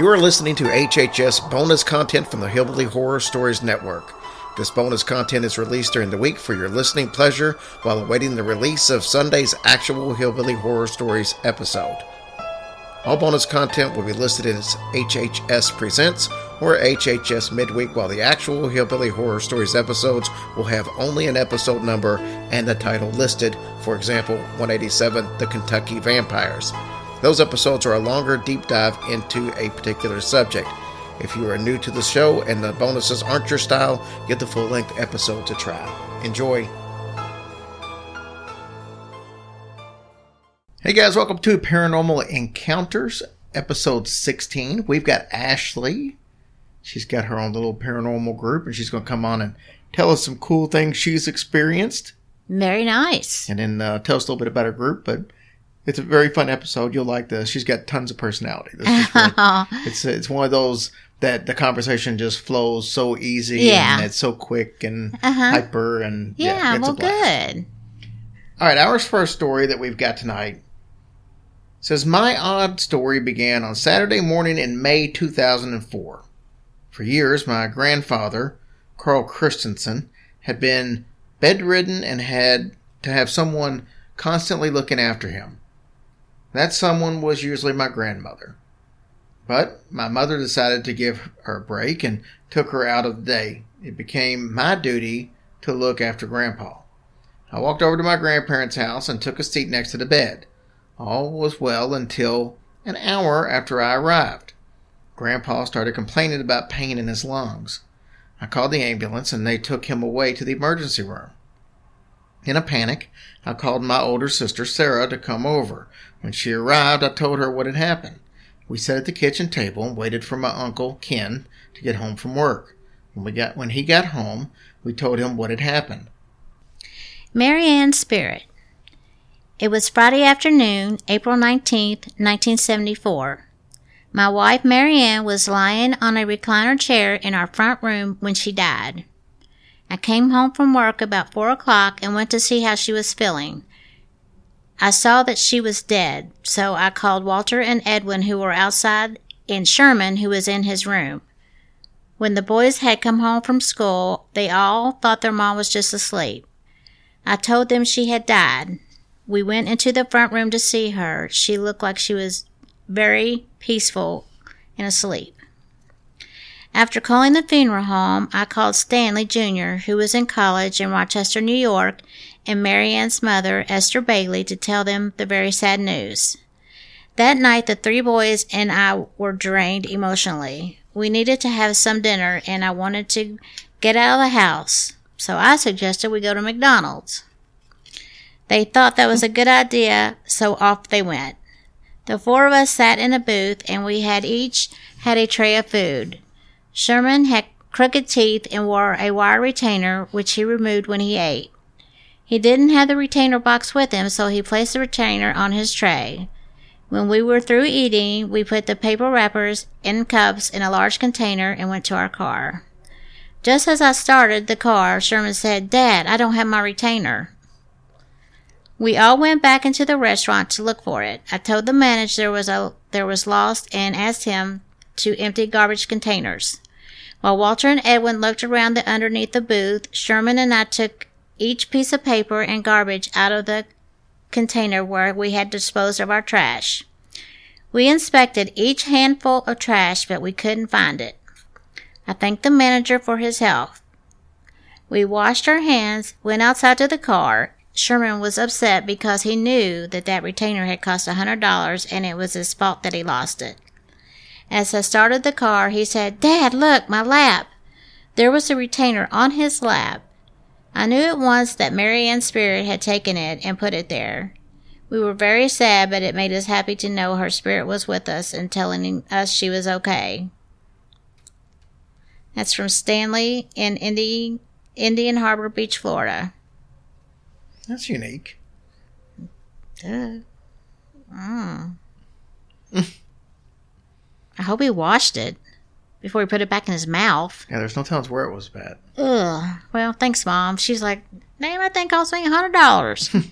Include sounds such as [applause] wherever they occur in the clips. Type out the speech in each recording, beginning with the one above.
You are listening to HHS bonus content from the Hillbilly Horror Stories Network. This bonus content is released during the week for your listening pleasure while awaiting the release of Sunday's actual Hillbilly Horror Stories episode. All bonus content will be listed as HHS Presents or HHS Midweek, while the actual Hillbilly Horror Stories episodes will have only an episode number and the title listed. For example, 187 The Kentucky Vampires. Those episodes are a longer deep dive into a particular subject. If you are new to the show and the bonuses aren't your style, get the full length episode to try. Enjoy. Hey guys, welcome to Paranormal Encounters, episode 16. We've got Ashley. She's got her own little paranormal group, and she's going to come on and tell us some cool things she's experienced. Very nice. And then uh, tell us a little bit about her group. But it's a very fun episode. You'll like this. She's got tons of personality. This is [laughs] it's it's one of those that the conversation just flows so easy. Yeah. And it's so quick and Uh-huh. hyper and Yeah, a well, good. All right, our first story that we've got tonight says my odd story began on Saturday morning in May 2004. For years, my grandfather, Carl Christensen, had been bedridden and had to have someone constantly looking after him. That someone was usually my grandmother. But my mother decided to give her a break and took her out of the day. It became my duty to look after Grandpa. I walked over to my grandparents' house and took a seat next to the bed. All was well until an hour after I arrived. Grandpa started complaining about pain in his lungs. I called the ambulance and they took him away to the emergency room. In a panic, I called my older sister Sarah to come over. When she arrived, I told her what had happened. We sat at the kitchen table and waited for my uncle Ken to get home from work. When we got when he got home, we told him what had happened. Mary Ann's Spirit. It was Friday afternoon, April 19th, 1974. My wife, Mary Ann, was lying on a recliner chair in our front room when she died. I came home from work about 4 o'clock and went to see how she was feeling. I saw that she was dead, so I called Walter and Edwin, who were outside, and Sherman, who was in his room. When the boys had come home from school, they all thought their mom was just asleep. I told them she had died. We went into the front room to see her. She looked like she was very peaceful and asleep. After calling the funeral home, I called Stanley Jr., who was in college in Rochester, New York, and Mary Ann's mother, Esther Bailey, to tell them the very sad news. That night, the three boys and I were drained emotionally. We needed to have some dinner, and I wanted to get out of the house, so I suggested we go to McDonald's. They thought that was a good idea, so off they went. The four of us sat in a booth, and we had each had a tray of food. Sherman had crooked teeth and wore a wire retainer, which he removed when he ate. He didn't have the retainer box with him, so he placed the retainer on his tray. When we were through eating, we put the paper wrappers in cups in a large container and went to our car. Just as I started the car, Sherman said, Dad, I don't have my retainer. We all went back into the restaurant to look for it. I told the manager there was a there was lost and asked him to empty garbage containers. While Walter and Edwin looked around the underneath the booth, Sherman and I took each piece of paper and garbage out of the container where we had disposed of our trash. We inspected each handful of trash, but we couldn't find it. I thanked the manager for his help. We washed our hands, went outside to the car. Sherman was upset because he knew that that retainer had cost a hundred dollars and it was his fault that he lost it. As I started the car, he said, Dad, look, my lap. There was a retainer on his lap. I knew at once that Mary Ann's spirit had taken it and put it there. We were very sad, but it made us happy to know her spirit was with us and telling us she was okay. That's from Stanley in Indi- Indian Harbor Beach, Florida. That's unique. Duh. Mm. [laughs] I hope he washed it before he put it back in his mouth. Yeah, there's no telling where it was bad. Ugh. Well, thanks, Mom. She's like, damn, that thing cost me a hundred dollars. [laughs] [laughs] well,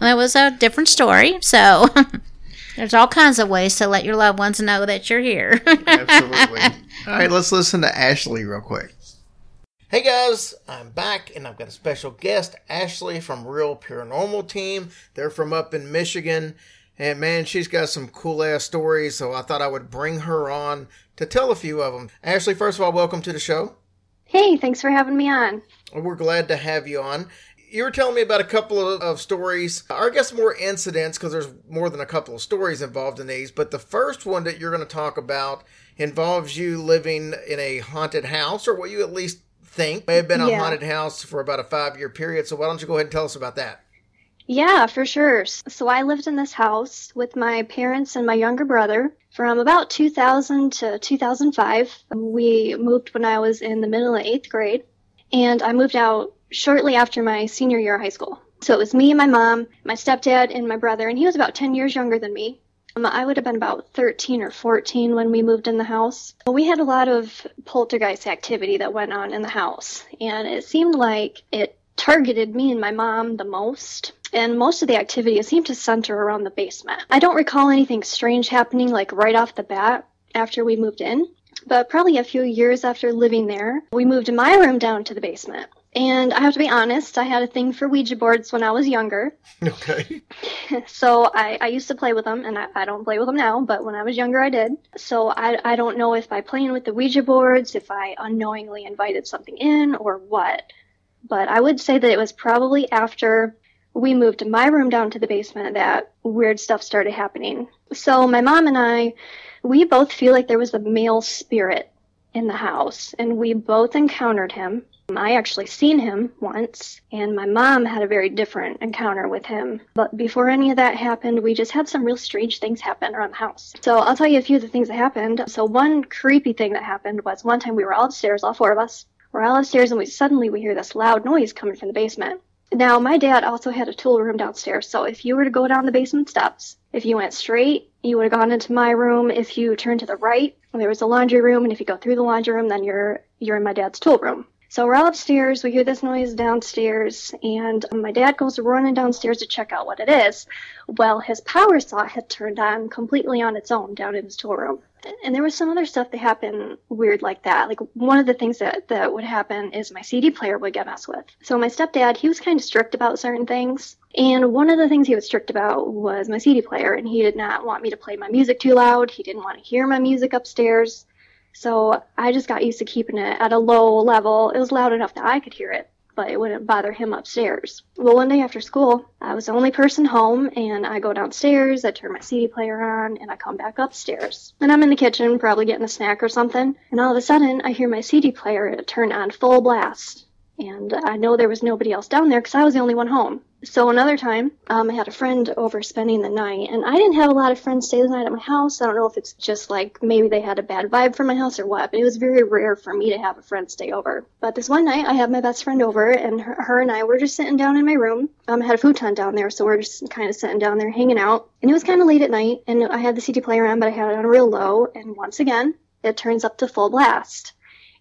that was a different story. So, [laughs] There's all kinds of ways to let your loved ones know that you're here. Absolutely. All right, let's listen to Ashley real quick. Hey guys, I'm back and I've got a special guest, Ashley from Real Paranormal Team. They're from up in Michigan. And man, she's got some cool ass stories, so I thought I would bring her on to tell a few of them. Ashley, first of all, welcome to the show. Hey, thanks for having me on. We're glad to have you on. You were telling me about a couple of, of stories, or I guess more incidents, because there's more than a couple of stories involved in these. But the first one that you're going to talk about involves you living in a haunted house, or what you at least think may have been a Yeah. haunted house for about a five year period. So why don't you go ahead and tell us about that? Yeah, for sure. So I lived in this house with my parents and my younger brother from about 2000 to 2005. We moved when I was in the middle of eighth grade, and I moved out shortly after my senior year of high school. So it was me and my mom, my stepdad, and my brother, and he was about 10 years younger than me. Um, I would have been about 13 or 14 when we moved in the house. We had a lot of poltergeist activity that went on in the house, and it seemed like it targeted me and my mom the most. And most of the activity seemed to center around the basement. I don't recall anything strange happening like right off the bat after we moved in, but probably a few years after living there, we moved my room down to the basement. And I have to be honest, I had a thing for Ouija boards when I was younger. [laughs] Okay. [laughs] So I, I used to play with them, and I, I don't play with them now, but when I was younger, I did. So I, I don't know if by playing with the Ouija boards, if I unknowingly invited something in or what. But I would say that it was probably after we moved my room down to the basement that weird stuff started happening. So my mom and I, we both feel like there was a male spirit in the house, and we both encountered him. I actually seen him once, and my mom had a very different encounter with him. But before any of that happened, we just had some real strange things happen around the house. So I'll tell you a few of the things that happened. So one creepy thing that happened was one time we were all upstairs, all four of us. We're all upstairs, and we suddenly we hear this loud noise coming from the basement. Now, my dad also had a tool room downstairs, so if you were to go down the basement steps, if you went straight, you would have gone into my room. If you turned to the right, there was a laundry room, and if you go through the laundry room, then you're you're in my dad's tool room. So we're all upstairs. We hear this noise downstairs, and um, my dad goes running downstairs to check out what it is. Well, his power saw had turned on completely on its own down in his tool room. And there was some other stuff that happened weird like that. Like one of the things that, that would happen is my CD player would get messed with. So my stepdad, he was kind of strict about certain things. And one of the things he was strict about was my CD player. And he did not want me to play my music too loud. He didn't want to hear my music upstairs. So I just got used to keeping it at a low level. It was loud enough that I could hear it, but it wouldn't bother him upstairs. Well, one day after school, I was the only person home, and I go downstairs, I turn my CD player on, and I come back upstairs. And I'm in the kitchen, probably getting a snack or something, and all of a sudden, I hear my CD player turn on full blast. And I know there was nobody else down there because I was the only one home. So another time, um, I had a friend over spending the night, and I didn't have a lot of friends stay the night at my house. I don't know if it's just like maybe they had a bad vibe from my house or what, but it was very rare for me to have a friend stay over. But this one night, I had my best friend over, and her, her and I were just sitting down in my room. Um, I had a futon down there, so we're just kind of sitting down there hanging out. And it was kind of late at night, and I had the CD player on, but I had it on real low, and once again, it turns up to full blast.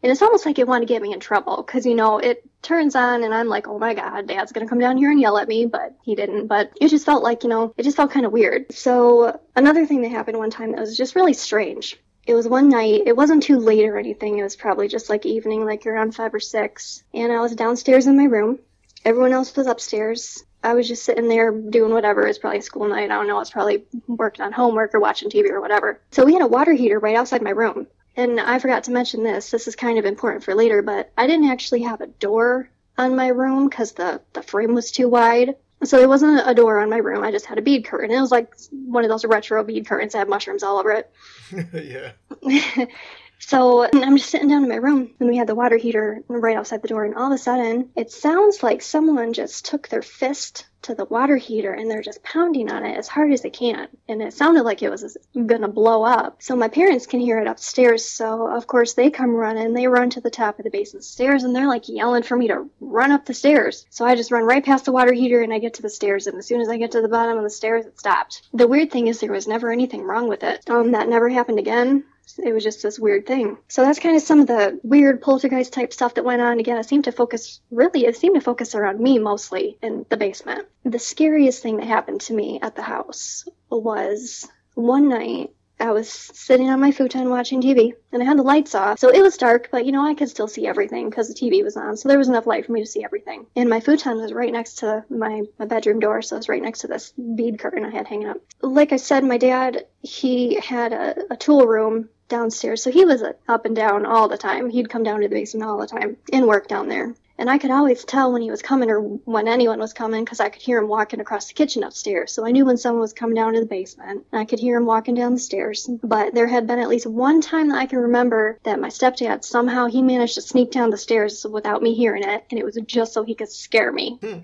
And it's almost like it wanted to get me in trouble because, you know, it turns on and I'm like, oh my God, dad's going to come down here and yell at me. But he didn't. But it just felt like, you know, it just felt kind of weird. So another thing that happened one time that was just really strange. It was one night. It wasn't too late or anything. It was probably just like evening, like around five or six. And I was downstairs in my room. Everyone else was upstairs. I was just sitting there doing whatever. It's probably school night. I don't know. It's probably working on homework or watching TV or whatever. So we had a water heater right outside my room. And I forgot to mention this. This is kind of important for later, but I didn't actually have a door on my room because the, the frame was too wide. So there wasn't a door on my room. I just had a bead curtain. It was like one of those retro bead curtains that had mushrooms all over it. [laughs] yeah. [laughs] So I'm just sitting down in my room and we had the water heater right outside the door and all of a sudden it sounds like someone just took their fist to the water heater and they're just pounding on it as hard as they can. And it sounded like it was gonna blow up. So my parents can hear it upstairs. So of course they come running. They run to the top of the basement stairs and they're like yelling for me to run up the stairs. So I just run right past the water heater and I get to the stairs. And as soon as I get to the bottom of the stairs, it stopped. The weird thing is there was never anything wrong with it. Um, that never happened again. It was just this weird thing. So that's kind of some of the weird poltergeist type stuff that went on. Again, it seemed to focus, really, it seemed to focus around me mostly in the basement. The scariest thing that happened to me at the house was one night I was sitting on my futon watching TV and I had the lights off. So it was dark, but you know, I could still see everything because the TV was on. So there was enough light for me to see everything. And my futon was right next to my, my bedroom door. So it was right next to this bead curtain I had hanging up. Like I said, my dad, he had a, a tool room downstairs. So he was uh, up and down all the time. He'd come down to the basement all the time and work down there. And I could always tell when he was coming or when anyone was coming because I could hear him walking across the kitchen upstairs. So I knew when someone was coming down to the basement. And I could hear him walking down the stairs. But there had been at least one time that I can remember that my stepdad somehow he managed to sneak down the stairs without me hearing it. And it was just so he could scare me. Hmm.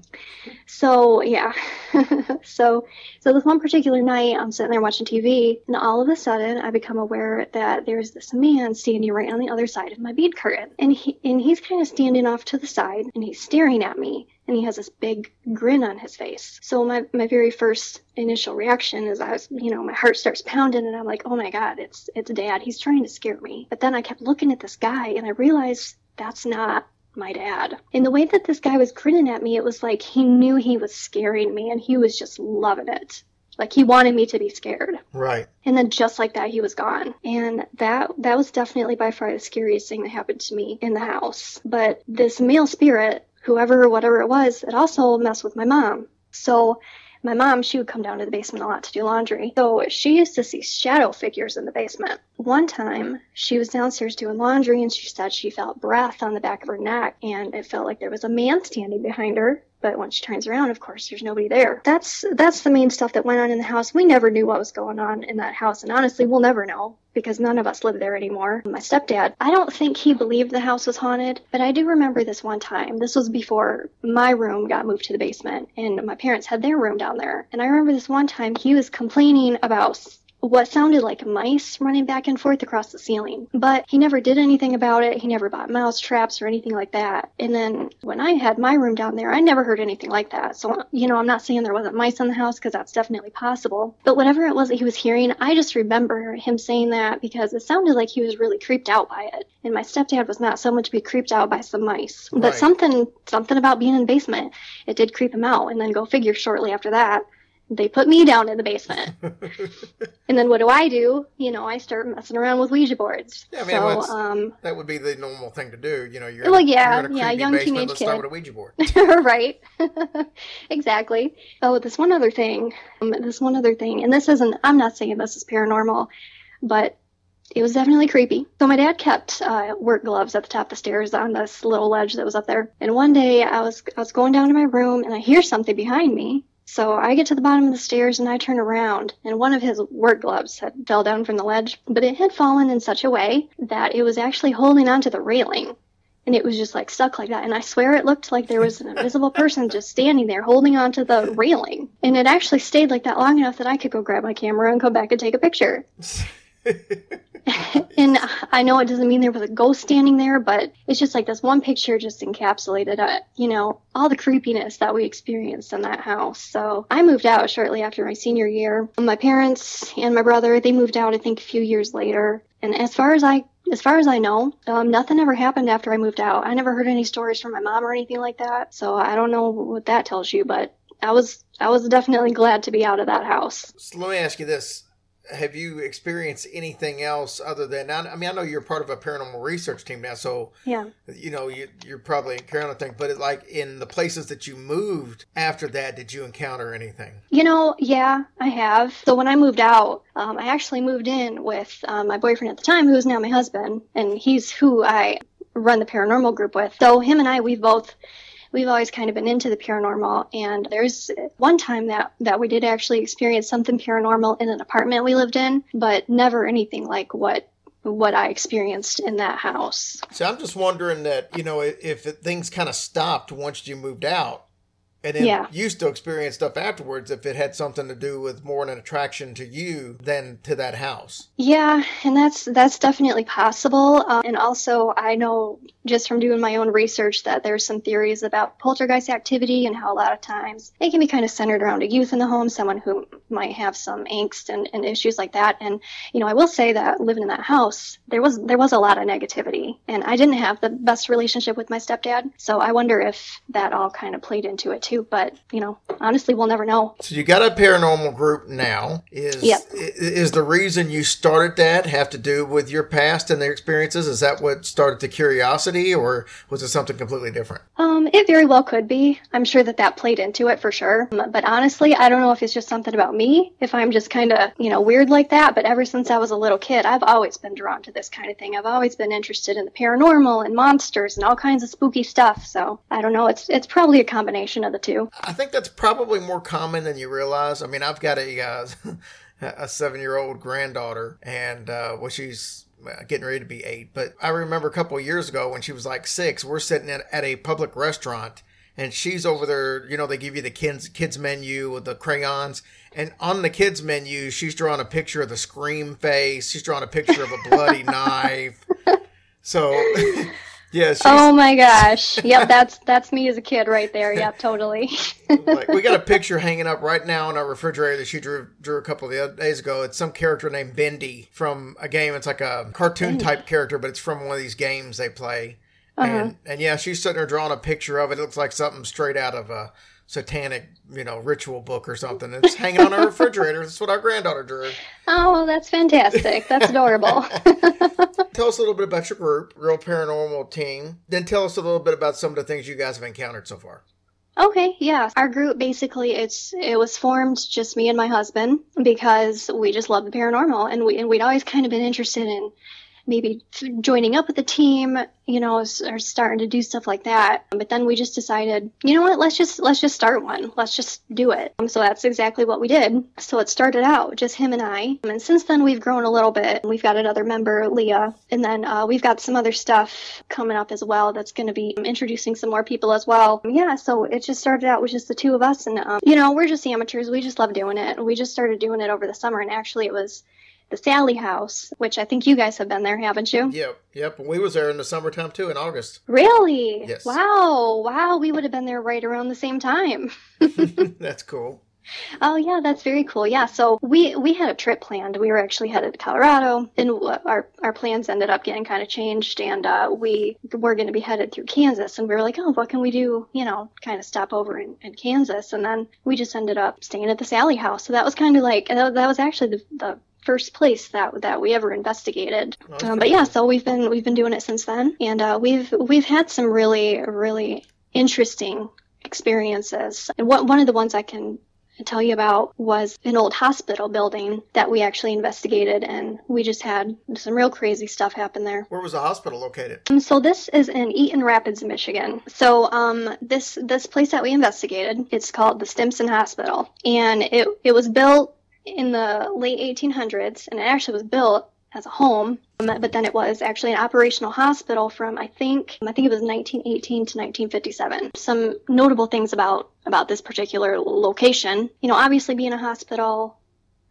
So yeah. [laughs] so so this one particular night I'm sitting there watching TV and all of a sudden I become aware that there's this man standing right on the other side of my bead curtain. And he and he's kind of standing off to the side and he's staring at me and he has this big grin on his face. So my, my very first initial reaction is I was, you know, my heart starts pounding and I'm like, oh my God, it's, it's dad. He's trying to scare me. But then I kept looking at this guy and I realized that's not my dad. And the way that this guy was grinning at me, it was like he knew he was scaring me and he was just loving it. Like he wanted me to be scared. Right. And then just like that, he was gone. And that that was definitely by far the scariest thing that happened to me in the house. But this male spirit, whoever whatever it was, it also messed with my mom. So my mom, she would come down to the basement a lot to do laundry. So she used to see shadow figures in the basement. One time, she was downstairs doing laundry and she said she felt breath on the back of her neck and it felt like there was a man standing behind her but when she turns around, of course, there's nobody there. That's that's the main stuff that went on in the house. We never knew what was going on in that house, and honestly, we'll never know because none of us live there anymore. My stepdad, I don't think he believed the house was haunted, but I do remember this one time. This was before my room got moved to the basement, and my parents had their room down there. And I remember this one time he was complaining about what sounded like mice running back and forth across the ceiling. But he never did anything about it. He never bought mouse traps or anything like that. And then when I had my room down there, I never heard anything like that. So, you know, I'm not saying there wasn't mice in the house because that's definitely possible. But whatever it was that he was hearing, I just remember him saying that because it sounded like he was really creeped out by it. And my stepdad was not someone to be creeped out by some mice, right. but something, something about being in the basement, it did creep him out. And then go figure shortly after that, they put me down in the basement. [laughs] and then what do I do? You know, I start messing around with Ouija boards. Yeah, I mean, so, um, that would be the normal thing to do. You know, you're well, yeah, you're yeah, young basement, teenage let's kid. Start with a Ouija board. [laughs] right. [laughs] exactly. Oh, this one other thing. Um, this one other thing, and this isn't. I'm not saying this is paranormal, but it was definitely creepy. So my dad kept uh, work gloves at the top of the stairs on this little ledge that was up there. And one day I was I was going down to my room and I hear something behind me. So I get to the bottom of the stairs and I turn around, and one of his work gloves had fell down from the ledge, but it had fallen in such a way that it was actually holding onto the railing. And it was just like stuck like that. And I swear it looked like there was an invisible person just standing there holding onto the railing. And it actually stayed like that long enough that I could go grab my camera and come back and take a picture. [laughs] [laughs] and I know it doesn't mean there was a ghost standing there, but it's just like this one picture just encapsulated, uh, you know, all the creepiness that we experienced in that house. So I moved out shortly after my senior year. My parents and my brother, they moved out, I think, a few years later. And as far as I as far as I know, um, nothing ever happened after I moved out. I never heard any stories from my mom or anything like that. So I don't know what that tells you, but I was I was definitely glad to be out of that house. So let me ask you this: have you experienced anything else other than I mean I know you're part of a paranormal research team now so yeah. you know you, you're probably encountering thing but it, like in the places that you moved after that did you encounter anything? You know yeah I have. So when I moved out um, I actually moved in with um, my boyfriend at the time who's now my husband and he's who I run the paranormal group with. So him and I we've both we've always kind of been into the paranormal. And there's one time that, that we did actually experience something paranormal in an apartment we lived in, but never anything like what what I experienced in that house. So I'm just wondering that, you know, if things kind of stopped once you moved out, and then yeah. you still experience stuff afterwards if it had something to do with more an attraction to you than to that house. Yeah, and that's that's definitely possible. Um, and also, I know just from doing my own research that there's some theories about poltergeist activity and how a lot of times it can be kind of centered around a youth in the home, someone who might have some angst and, and issues like that. And you know, I will say that living in that house, there was there was a lot of negativity, and I didn't have the best relationship with my stepdad, so I wonder if that all kind of played into it too. But you know, honestly, we'll never know. So you got a paranormal group now. Is Yep. is the reason you started that have to do with your past and their experiences? Is that what started the curiosity, or was it something completely different? Um, it very well could be. I'm sure that that played into it for sure. Um, But honestly, I don't know if it's just something about me, if I'm just kind of, you know, weird like that. But ever since I was a little kid, I've always been drawn to this kind of thing. I've always been interested in the paranormal and monsters and all kinds of spooky stuff. So I don't know. It's it's probably a combination of the two. I think that's probably more common than you realize. I mean, I've got a uh, [laughs] a seven year old granddaughter, and uh, well, she's Uh, getting ready to be eight. But I remember a couple of years ago when she was like six, we're sitting at, at a public restaurant. And she's over there, you know, they give you the kids kids menu with the crayons. And on the kids menu, she's drawing a picture of the scream face. She's drawing a picture of a bloody [laughs] knife. So, [laughs] yeah, Oh my gosh. Yep, that's that's me as a kid right there. Yep, totally. [laughs] like we got a picture hanging up right now in our refrigerator that she drew drew a couple of the other days ago. It's some character named Bendy from a game. It's like a cartoon type character, but it's from one of these games they play. Uh-huh. And and yeah, she's sitting there drawing a picture of it. It looks like something straight out of a satanic, you know, ritual book or something. It's hanging on our refrigerator. That's what our granddaughter drew. Oh, that's fantastic. That's adorable. [laughs] Tell us a little bit about your group, Real Paranormal Team. Then tell us a little bit about some of the things you guys have encountered so far. Okay, yeah. Our group basically it's it was formed just me and my husband because we just love the paranormal and we and we'd always kind of been interested in maybe joining up with the team, you know, or starting to do stuff like that. But then we just decided, you know what? Let's just let's just start one. Let's just do it. Um, so that's exactly what we did. So it started out just him and I, and since then we've grown a little bit. We've got another member, Leah, and then uh, we've got some other stuff coming up as well. That's going to be introducing some more people as well. Yeah. So it just started out with just the two of us, and um, you know, we're just amateurs. We just love doing it. We just started doing it over the summer, and actually it was the Sallie House, which I think you guys have been there, haven't you? Yep, yep. We was there in the summertime too in August. Really? Yes. Wow. Wow. We would have been there right around the same time. [laughs] [laughs] That's cool. Oh yeah, that's very cool. Yeah, so we we had a trip planned. We were actually headed to Colorado, and our our plans ended up getting kind of changed, and uh, we were going to be headed through Kansas, and we were like, oh, what can we do? You know, kind of stop over in, in Kansas, and then we just ended up staying at the Sallie House. So that was kind of like that, that was actually the, the first place that that we ever investigated. that's Um, but yeah, so we've been we've been doing it since then, and uh, we've we've had some really really interesting experiences. And one one of the ones I can tell you about was an old hospital building that we actually investigated, and we just had some real crazy stuff happen there. Where was the hospital located? Um, So this is in Eaton Rapids, Michigan. So um, this this place that we investigated, it's called the Stimson Hospital, and it it was built in the late 1800s, and it actually was built as a home, um, but then it was actually an operational hospital from I think I think it was 1918 to 1957. Some notable things about about this particular location, you know, obviously being a hospital,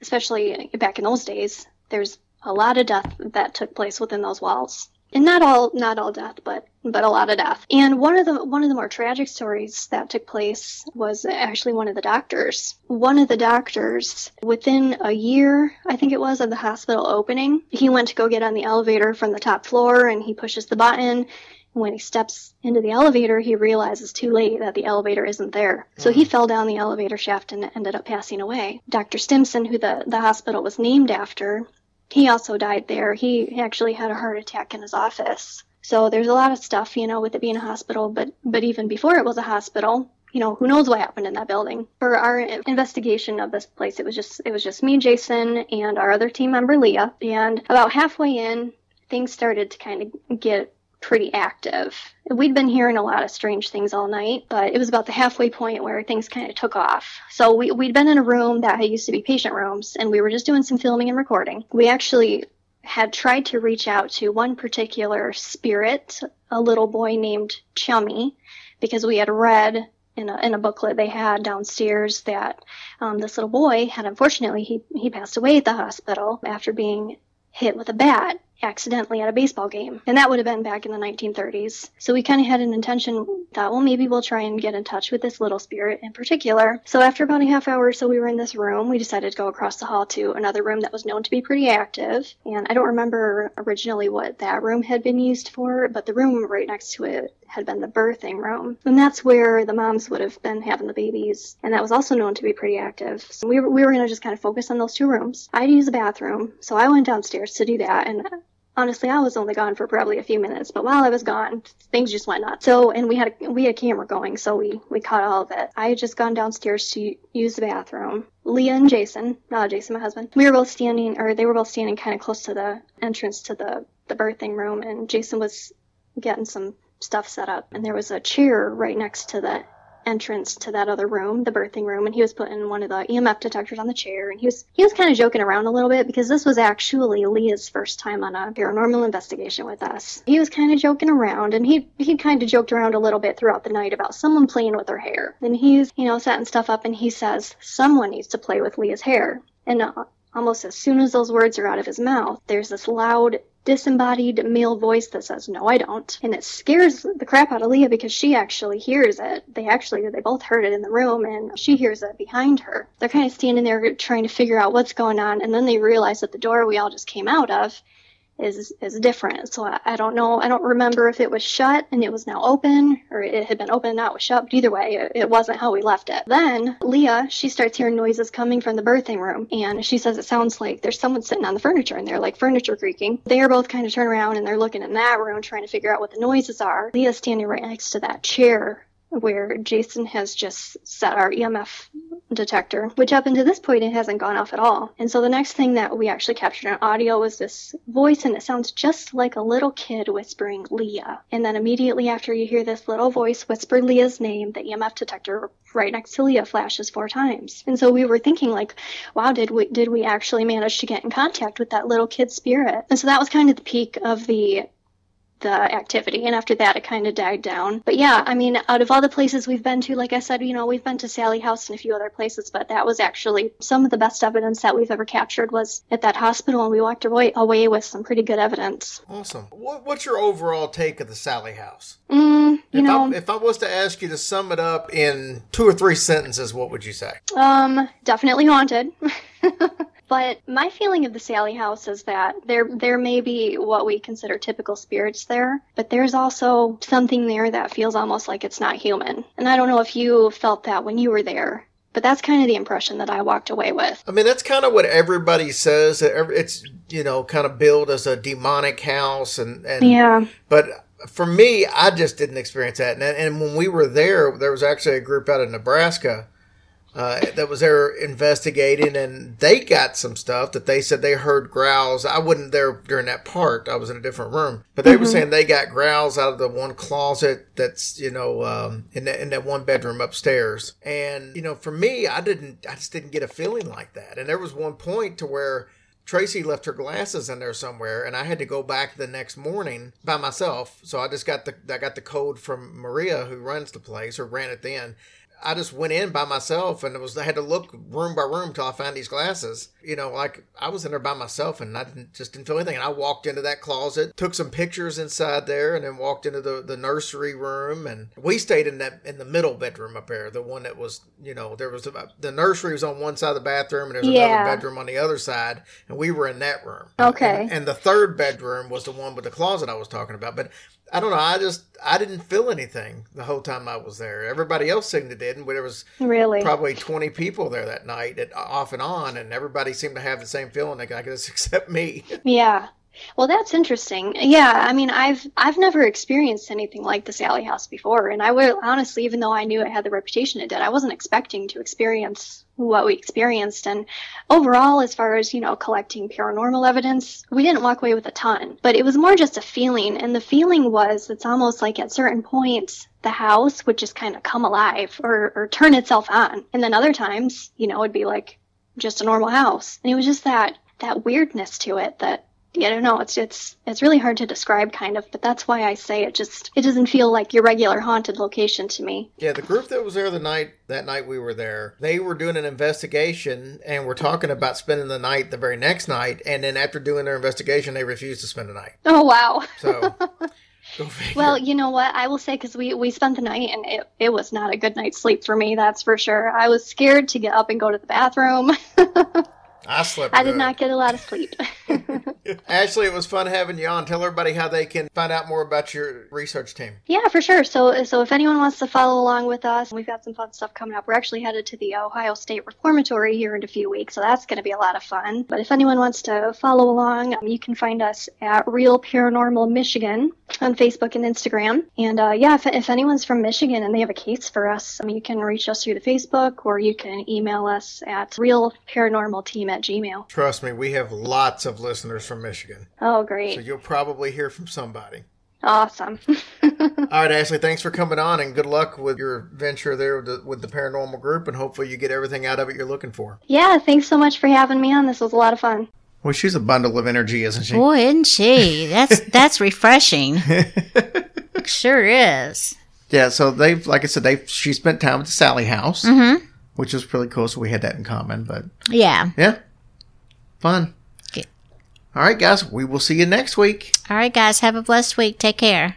especially back in those days, there's a lot of death that took place within those walls and not all not all death but but a lot of death and one of the one of the more tragic stories that took place was actually one of the doctors one of the doctors within a year i think it was of the hospital opening he went to go get on the elevator from the top floor and he pushes the button and when he steps into the elevator, he realizes too late that the elevator isn't there. So he hmm. fell down the elevator shaft and ended up passing away. Dr. Stimson, who the, the hospital was named after, he also died there. He actually had a heart attack in his office. So there's a lot of stuff, you know, with it being a hospital, but but even before it was a hospital, you know, who knows what happened in that building. For our investigation of this place, it was just it was just me, Jason, and our other team member Leah. And about halfway in, things started to kind of get pretty active. We'd been hearing a lot of strange things all night, but it was about the halfway point where things kind of took off. So we, we'd been in a room that used to be patient rooms, and we were just doing some filming and recording. We actually had tried to reach out to one particular spirit, a little boy named Chummy, because we had read in a, in a booklet they had downstairs that um, this little boy had unfortunately he, he passed away at the hospital after being hit with a bat accidentally at a baseball game. And that would have been back in the 1930s. So we kind of had an intention that, well, maybe we'll try and get in touch with this little spirit in particular. So after about a half hour or so we were in this room, we decided to go across the hall to another room that was known to be pretty active. And I don't remember originally what that room had been used for, but the room right next to it had been the birthing room. And that's where the moms would have been having the babies. And that was also known to be pretty active. So we were, we were going to just kind of focus on those two rooms. I had to use the bathroom. So I went downstairs to do that. And uh, honestly, I was only gone for probably a few minutes, but while I was gone, things just went nuts. So, and we had a, we had a camera going, so we we caught all of it. I had just gone downstairs to use the bathroom. Leah and Jason, not Jason, my husband, we were both standing, or they were both standing kind of close to the entrance to the the birthing room, and Jason was getting some stuff set up, and there was a chair right next to the entrance to that other room, the birthing room, and he was putting one of the EMF detectors on the chair, and he was he was kind of joking around a little bit because this was actually Leah's first time on a paranormal investigation with us. He was kind of joking around, and he he kind of joked around a little bit throughout the night about someone playing with her hair, and he's you know setting stuff up, and he says someone needs to play with Leah's hair, and. Uh, almost as soon as those words are out of his mouth, there's this loud disembodied male voice that says, No, I don't. And it scares the crap out of Leah because she actually hears it. They actually, they both heard it in the room and she hears it behind her. They're kind of standing there trying to figure out what's going on. And then they realize that the door we all just came out of is is different. So I, I, don't know. I don't remember if it was shut and it was now open, or it had been open and now it was shut. But either way, it, it, wasn't how we left it. Then Leah, she starts hearing noises coming from the birthing room, and she says it sounds like there's someone sitting on the furniture and they're like furniture creaking. They are both kind of turn around and they're looking in that room trying to figure out what the noises are. Leah's standing right next to that chair where Jason has just set our EMF detector, which up until this point it hasn't gone off at all. And so the next thing that we actually captured on audio was this voice, and it sounds just like a little kid whispering Leah. And then immediately after you hear this little voice whisper Leah's name, the EMF detector right next to Leah flashes four times. And so we were thinking like, wow, did we did we actually manage to get in contact with that little kid spirit? And so that was kind of the peak of the the activity. And after that, it kind of died down. But yeah, I mean, out of all the places we've been to, like I said, you know, we've been to Sallie House and a few other places, but that was actually some of the best evidence that we've ever captured was at that hospital, and we walked away, away with some pretty good evidence. Awesome. What, what's your overall take of the Sallie House? Mm, you if know, I, if I was to ask you to sum it up in two or three sentences, what would you say? Um, definitely haunted. [laughs] But my feeling of the Sallie House is that there there may be what we consider typical spirits there, but there's also something there that feels almost like it's not human. And I don't know if you felt that when you were there. But that's kind of the impression that I walked away with. I mean, that's kind of what everybody says. It's you know kind of billed as a demonic house, and, and yeah. But for me, I just didn't experience that. And, and when we were there, there was actually a group out of Nebraska uh, that was there investigating, and they got some stuff that they said they heard growls. I wasn't there during that part; I was in a different room. But they mm-hmm. were saying they got growls out of the one closet that's you know um, in that in that one bedroom upstairs. And you know, for me, I didn't, I just didn't get a feeling like that. And there was one point to where. Tracy left her glasses in there somewhere, and I had to go back the next morning by myself. So I just got the I got the code from Maria, who runs the place or ran it then, I just went in by myself and it was I had to look room by room till I found these glasses. You know, like I was in there by myself and I didn't just didn't feel anything. And I walked into that closet, took some pictures inside there, and then walked into the, the nursery room. And we stayed in that in the middle bedroom up there, the one that was you know there was a, the nursery was on one side of the bathroom and there's yeah. another bedroom on the other side, and we were in that room. Okay. And, and the third bedroom was the one with the closet I was talking about, but I don't know. I just I didn't feel anything the whole time I was there. Everybody else seemed to did, and there was really probably twenty people there that night, at, uh, off and on, and everybody seemed to have the same feeling. Like I guess [laughs] except me. Yeah. Well, that's interesting. Yeah, I mean, I've I've never experienced anything like the Sallie House before, and I will honestly, even though I knew it had the reputation it did, I wasn't expecting to experience what we experienced. And overall, as far as, you know, collecting paranormal evidence, we didn't walk away with a ton, but it was more just a feeling. And the feeling was it's almost like at certain points, the house would just kind of come alive or, or turn itself on. And then other times, you know, it'd be like just a normal house. And it was just that, that weirdness to it that I don't know. It's it's it's really hard to describe, kind of. But that's why I say it just it doesn't feel like your regular haunted location to me. Yeah, the group that was there the night that night we were there, they were doing an investigation and were talking about spending the night the very next night. And then after doing their investigation, they refused to spend the night. Oh wow! So. [laughs] well, you know what? I will say because we, we spent the night and it, it was not a good night's sleep for me, that's for sure. I was scared to get up and go to the bathroom. [laughs] I slept. I did not get a lot of sleep. [laughs] Ashley, it was fun having you on. Tell everybody how they can find out more about your research team. Yeah, for sure. So, so if anyone wants to follow along with us, we've got some fun stuff coming up. We're actually headed to the Ohio State Reformatory here in a few weeks, so that's going to be a lot of fun. But if anyone wants to follow along, um, you can find us at Real Paranormal Michigan on Facebook and Instagram. And uh, yeah, if, if anyone's from Michigan and they have a case for us, um, you can reach us through the Facebook or you can email us at realparanormalteam at gmail. Trust me, we have lots of listeners from Michigan. Oh, great. So you'll probably hear from somebody. Awesome. [laughs] All right, Ashley, thanks for coming on and good luck with your venture there with the, with the paranormal group. And hopefully you get everything out of it you're looking for. yeah, thanks so much for having me on. This was a lot of fun. Well, she's a bundle of energy, isn't she? Boy, isn't she? That's [laughs] that's refreshing. [laughs] sure is. Yeah, so they've, like I said, they she spent time at the Sallie house, Mm-hmm. which was really cool. So we had that in common. But Yeah. yeah, fun. Okay. All right, guys, we will see you next week. All right, guys. Have a blessed week. Take care.